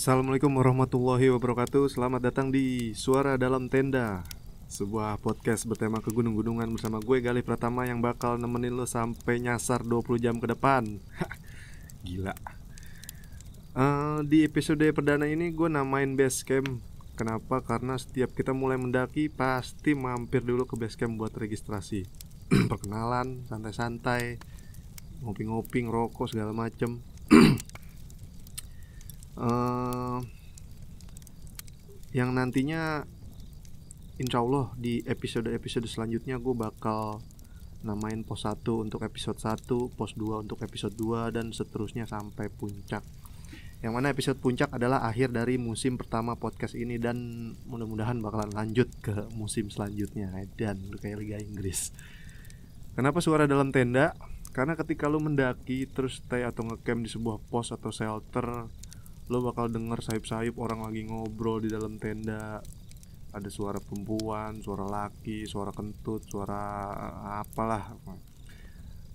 Assalamualaikum warahmatullahi wabarakatuh. Selamat datang di Suara Dalam Tenda Sebuah podcast bertema kegunung-gunungan bersama gue Galih Pratama Yang bakal nemenin lo sampai nyasar 20 jam ke depan. Gila. Uh, Di episode perdana ini gue namain base camp Kenapa? Karena setiap kita mulai mendaki Pasti mampir dulu ke base camp buat registrasi. Perkenalan, santai-santai Ngopi-ngopi, ngerokok segala macem uh, yang nantinya insya Allah di episode-episode selanjutnya gue bakal namain pos 1 untuk episode 1, pos 2 untuk episode 2 dan seterusnya sampai puncak. Yang mana episode puncak adalah akhir dari musim pertama podcast ini dan mudah-mudahan bakalan lanjut ke musim selanjutnya dan kayak Liga Inggris. Kenapa suara dalam tenda? Karena ketika lu mendaki terus stay atau ngecamp di sebuah pos atau shelter lo bakal denger sayup-sayup orang lagi ngobrol di dalam tenda. Ada suara perempuan, suara laki, suara kentut, suara apalah.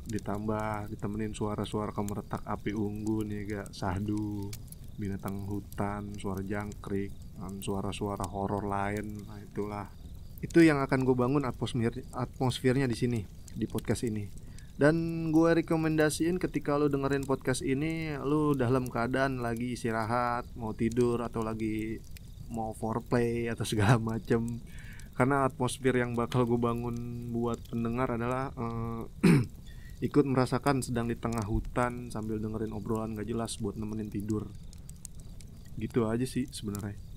Ditambah ditemenin suara-suara kemeretak api unggun ya gak? Sahdu binatang hutan suara jangkrik dan suara-suara horor lain. Nah itulah. Itu yang akan gue bangun atmosfer atmosfernya di sini di podcast ini dan gue rekomendasiin ketika lu dengerin podcast ini lu dalam keadaan lagi istirahat mau tidur atau lagi mau foreplay atau segala macem. Karena atmosfer yang bakal gue bangun buat pendengar adalah uh, ikut merasakan sedang di tengah hutan sambil dengerin obrolan gak jelas buat nemenin tidur. Gitu aja sih sebenarnya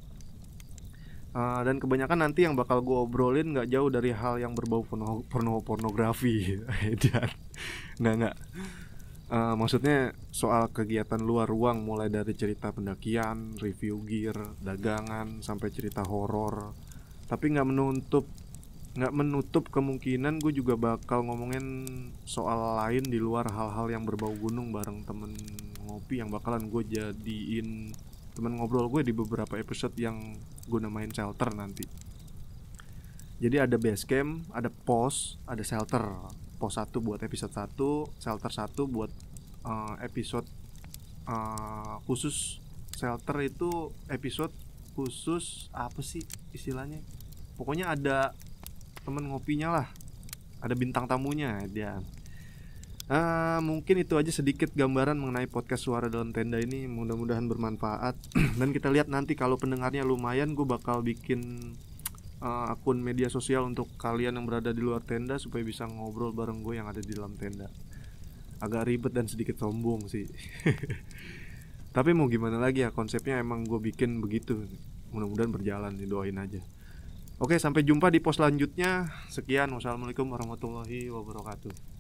Uh, dan kebanyakan nanti yang bakal gue obrolin nggak jauh dari hal yang berbau porno, porno pornografi dan nggak nggak. Uh, maksudnya soal kegiatan luar ruang mulai dari cerita pendakian review gear dagangan sampai cerita horor. Tapi nggak menutup nggak menutup kemungkinan gue juga bakal ngomongin soal lain di luar hal-hal yang berbau gunung bareng temen ngopi yang bakalan gue jadiin teman ngobrol gue di beberapa episode yang gue namain shelter nanti. Jadi ada base camp ada pos ada shelter. Pos 1 buat episode 1 shelter 1 buat uh, episode uh, khusus. Shelter itu episode khusus apa sih istilahnya? Pokoknya ada temen ngopinya lah. Ada bintang tamunya dia Uh, mungkin itu aja sedikit gambaran mengenai podcast suara dalam tenda ini. Mudah-mudahan bermanfaat. Dan kita lihat nanti kalau pendengarnya lumayan gue bakal bikin uh, akun media sosial untuk kalian yang berada di luar tenda supaya bisa ngobrol bareng gue yang ada di dalam tenda. Agak ribet dan sedikit sombong sih. Tapi mau gimana lagi ya konsepnya emang gue bikin begitu. Mudah-mudahan berjalan doain aja. Oke sampai jumpa di pos selanjutnya. Sekian wassalamualaikum warahmatullahi wabarakatuh